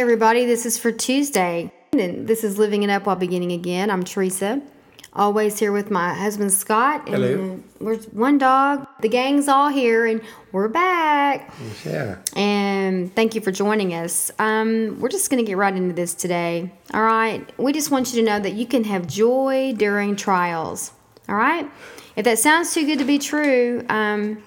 Hey, everybody, this is for Tuesday, and this is Living It Up While Beginning Again. I'm Teresa, always here with my husband Scott. And Hello. We're one dog. The gang's all here, and we're back. Yeah. And thank you for joining us. Um, we're just going to get right into this today. All right. We just want you to know that you can have joy during trials. All right. If that sounds too good to be true, um,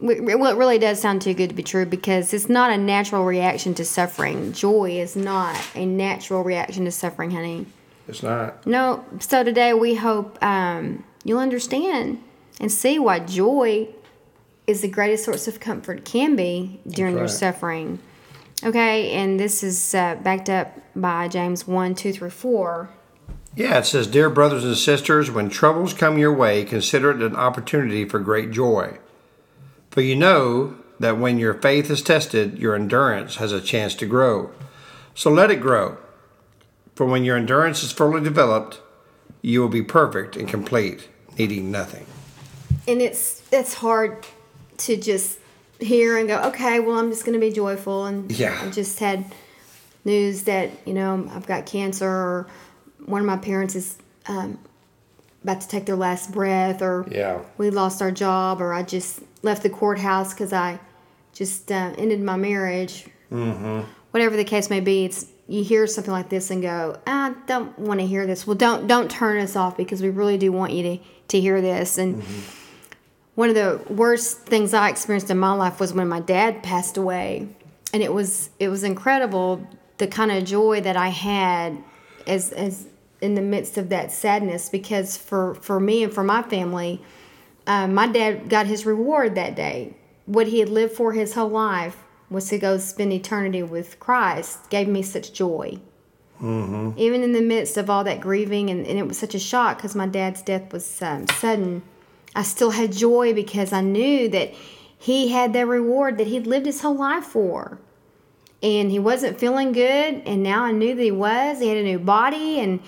well, it really does sound too good to be true because it's not a natural reaction to suffering. Joy is not a natural reaction to suffering, honey. It's not. No. So today we hope um, you'll understand and see why joy is the greatest source of comfort can be during your suffering. Okay, and this is uh, backed up by James 1 2 through 4. Yeah, it says, Dear brothers and sisters, when troubles come your way, consider it an opportunity for great joy. For you know that when your faith is tested, your endurance has a chance to grow. So let it grow. For when your endurance is fully developed, you will be perfect and complete, needing nothing. And it's it's hard to just hear and go, okay, well, I'm just going to be joyful. And Yeah. I just had news that, you know, I've got cancer or one of my parents is um, about to take their last breath or Yeah. we lost our job or I just left the courthouse because I just uh, ended my marriage. Mm-hmm. Whatever the case may be, it's you hear something like this and go, I don't want to hear this. Well, don't don't turn us off because we really do want you to to hear this. And one of the worst things I experienced in my life was when my dad passed away, and it was it was incredible the kind of joy that I had as as in the midst of that sadness because for for me and for my family, um, my dad got his reward that day. What he had lived for his whole life was to go spend eternity with Christ. Gave me such joy. Even in the midst of all that grieving, and, and it was such a shock because my dad's death was um, sudden, I still had joy because I knew that he had that reward that he'd lived his whole life for. And he wasn't feeling good, and now I knew that he was. He had a new body, and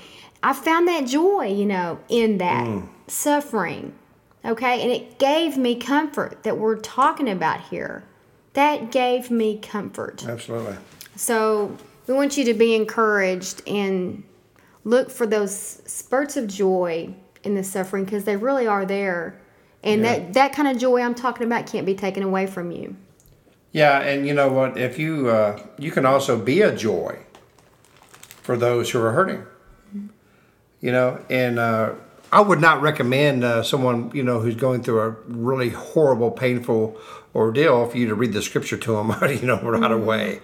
I found that joy, you know, in that suffering. Okay, and it gave me comfort that we're talking about here. That gave me comfort. Absolutely. So we want you to be encouraged and look for those spurts of joy in the suffering because they really are there. And Yeah. that, that kind of joy I'm talking about can't be taken away from you. Yeah, and you know what? If you uh, you can also be a joy for those who are hurting. You know, and uh, I would not recommend uh, someone you know who's going through a really horrible, painful ordeal for you to read the scripture to them, you know, right away.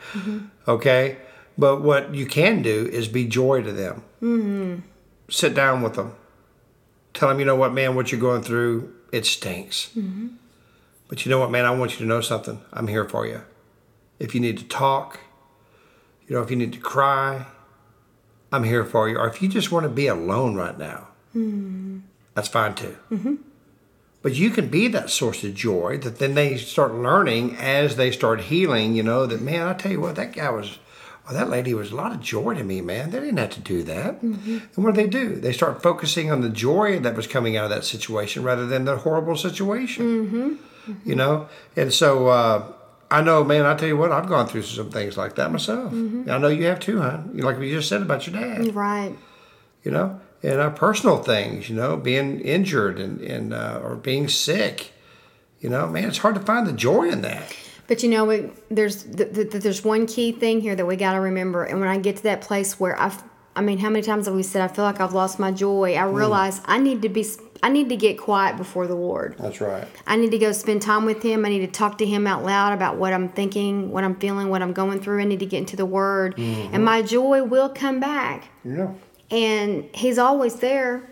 Okay, but what you can do is be joy to them. Mm-hmm. Sit down with them. Tell them, you know what, man, what you're going through, it stinks. But you know what, man? I want you to know something. I'm here for you. If you need to talk, you know, if you need to cry, I'm here for you. Or if you just want to be alone right now, hmm. that's fine too. Mm-hmm. But you can be that source of joy that then they start learning as they start healing, you know, that, man, I tell you what, that guy was, or that lady was a lot of joy to me, man. They didn't have to do that. Mm-hmm. And what do they do? They start focusing on the joy that was coming out of that situation rather than the horrible situation mm-hmm. you know and so uh, i know man i tell you what i've gone through some things like that myself i know you have too hon like we just said about your dad Right. you know and uh, personal things you know being injured and, and uh, or being sick you know man it's hard to find the joy in that But you know, we, there's th- th- th- there's one key thing here that we got to remember. And when I get to that place where I, I mean, how many times have we said I feel like I've lost my joy? I hmm. realize I need to be, I need to get quiet before the Lord. that's right I need to go spend time with Him. I need to talk to Him out loud about what I'm thinking, what I'm feeling, what I'm going through. I need to get into the Word, mm-hmm. and my joy will come back. Yeah. And He's always there.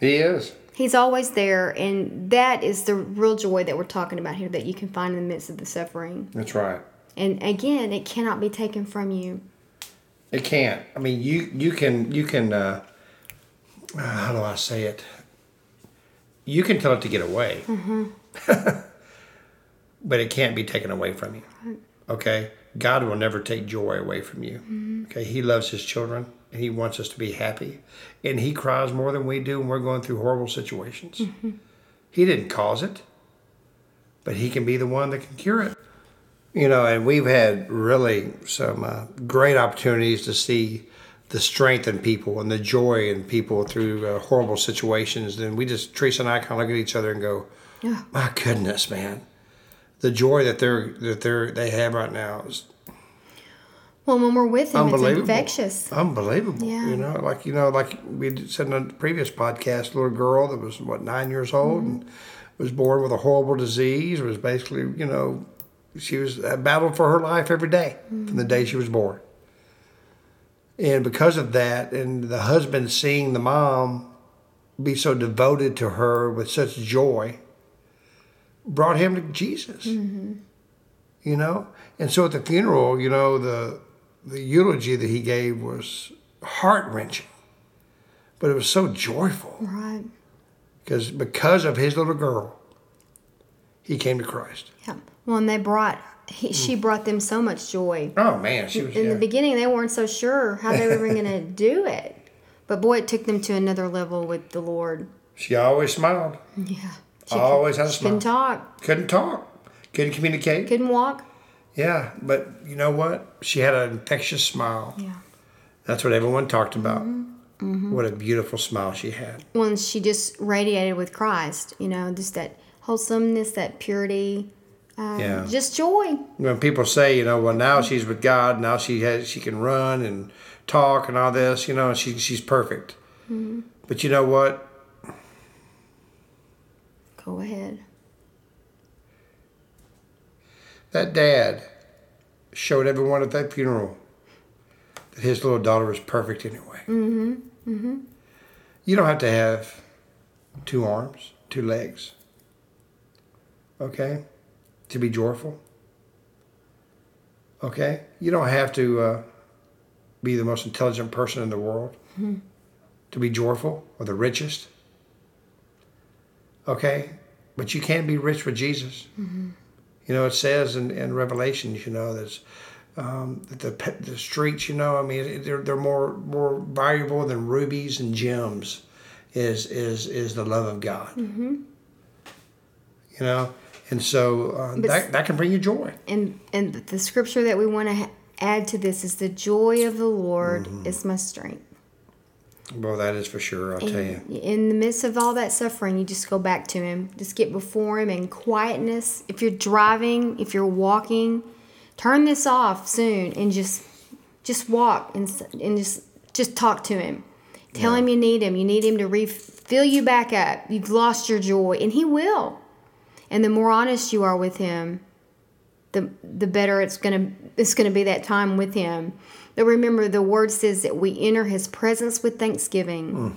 he is He's always there, and that is the real joy that we're talking about here that you can find in the midst of the suffering. that's right And again, it cannot be taken from you. It can't. I mean, you you can you can. Uh, uh, how do I say it? You can tell it to get away, but it can't be taken away from you. Okay, God will never take joy away from you. Okay, He loves His children and He wants us to be happy, and He cries more than we do when we're going through horrible situations. He didn't cause it, but He can be the one that can cure it. You know, and we've had really some uh, great opportunities to see the strength in people and the joy in people through uh, horrible situations. And we just, Teresa and I kind of look at each other and go, Yeah. my goodness, man. The joy that they're that they're they have right now is Well, when we're with him, it's infectious. Unbelievable. Yeah. You know, like you know, like we said in a previous podcast, a little girl that was what nine years old Mm-hmm. and was born with a horrible disease. Was basically, you know, she was uh, battled for her life every day from the day she was born. And because of that, and the husband seeing the mom be so devoted to her with such joy, brought him to Jesus. You know, and so at the funeral, you know, the the eulogy that he gave was heart wrenching, but it was so joyful Right. because because of his little girl, he came to Christ. Yeah. Well, and they brought, he, she brought them so much joy. Oh man, she was In yeah. the beginning, they weren't so sure how they were going to do it. But boy, it took them to another level with the Lord. She always smiled. Yeah. She Always had a smile. couldn't talk, Couldn't talk. Couldn't communicate. couldn't walk. Yeah, but you know what? She had an infectious smile. Yeah. That's what everyone talked about. Mm-hmm. What a beautiful smile she had. When she just radiated with Christ, you know, just that wholesomeness, that purity, um, Yeah. just joy. when people say, you know, well now she's with God, now she has she can run and talk and all this, you know, she she's perfect. But you know what? Go ahead. That dad showed everyone at that funeral that his little daughter was perfect anyway. Mm-hmm. Mm-hmm. You don't have to have two arms, two legs. Okay? To be joyful. Okay? You don't have to uh, be the most intelligent person in the world to be joyful or the richest. Okay? But you can be rich with Jesus. You know, it says in, in Revelations, you know, there's um, that the the streets, you know, I mean, they're they're more more valuable than rubies and gems. Is is is the love of God. Mm-hmm. You know, and so uh, that that can bring you joy. And and the scripture that we want to ha- add to this is the joy of the Lord Mm-hmm. is my strength. Well, that is for sure. I'll tell you. In the midst of all that suffering, you just go back to Him. Just get before Him in quietness. If you're driving, if you're walking, turn this off soon and just just walk and and just just talk to Him. Tell Him you need Him. You need Him to refill you back up. You've lost your joy, and He will. And the more honest you are with Him, the the better it's gonna it's gonna be that time with Him. But remember, the Word says that we enter His presence with thanksgiving. Mm.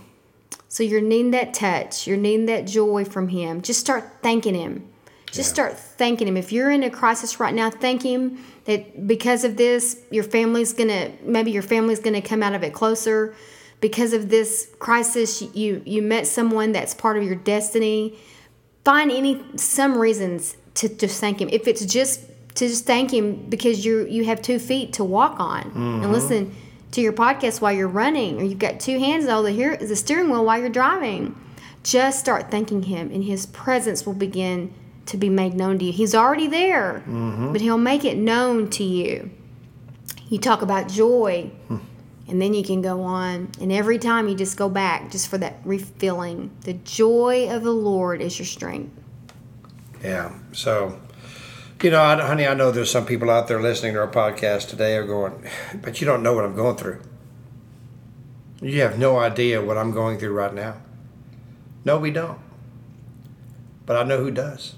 So you're needing that touch. You're needing that joy from Him. Just start thanking Him. Just start thanking Him. If you're in a crisis right now, thank Him that because of this, your family's gonna maybe your family's gonna come out of it closer. Because of this crisis, you you met someone that's part of your destiny. Find any some reasons to just thank Him. If it's just to just thank Him because you you have two feet to walk on and mm-hmm. listen to your podcast while you're running, or you've got two hands on the here the steering wheel while you're driving. Just start thanking Him, and His presence will begin to be made known to you. He's already there, mm-hmm. but He'll make it known to you. You talk about joy, hmm. And then you can go on. And every time you just go back, just for that refilling. The joy of the Lord is your strength. Yeah. So, you know, honey, I know there's some people out there listening to our podcast today are going, but you don't know what I'm going through. You have no idea what I'm going through right now. No, we don't. But I know who does.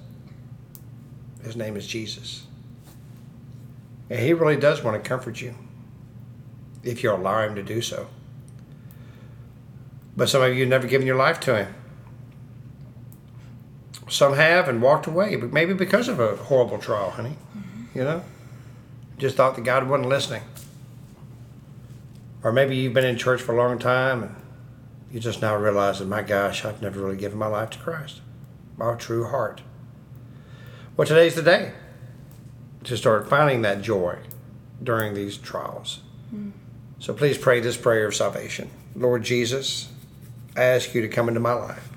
His name is Jesus. And he really does want to comfort you if you allow him to do so. But some of you have never given your life to him. Some have and walked away, but maybe because of a horrible trial, honey. Mm-hmm. You know? Just thought that God wasn't listening. Or maybe you've been in church for a long time and you just now realize that, my gosh, I've never really given my life to Christ, my true heart. Well, today's the day to start finding that joy during these trials. Mm-hmm. So please pray this prayer of salvation. Lord Jesus, I ask you to come into my life.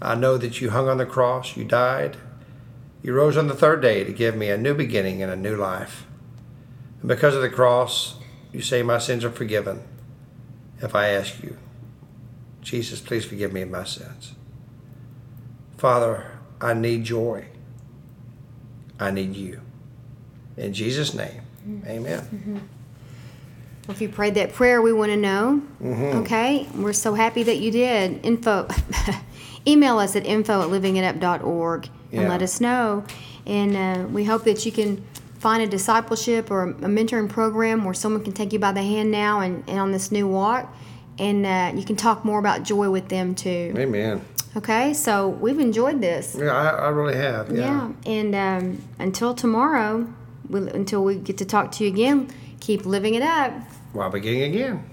I know that you hung on the cross, you died, you rose on the third day to give me a new beginning and a new life. And because of the cross, you say my sins are forgiven if I ask you. Jesus, please forgive me of my sins. Father, I need joy. I need you. In Jesus' name, amen. Mm-hmm. Well, if you prayed that prayer, we want to know. Okay, we're so happy that you did. Info, email us at info at livingitup.org and Yeah. let us know. And uh, we hope that you can find a discipleship or a mentoring program where someone can take you by the hand now and, and on this new walk. And uh, you can talk more about joy with them too. Amen. Okay, so we've enjoyed this. Yeah, I, I really have. Yeah, and um, until tomorrow, we, until we get to talk to you again, keep living it up. While beginning again.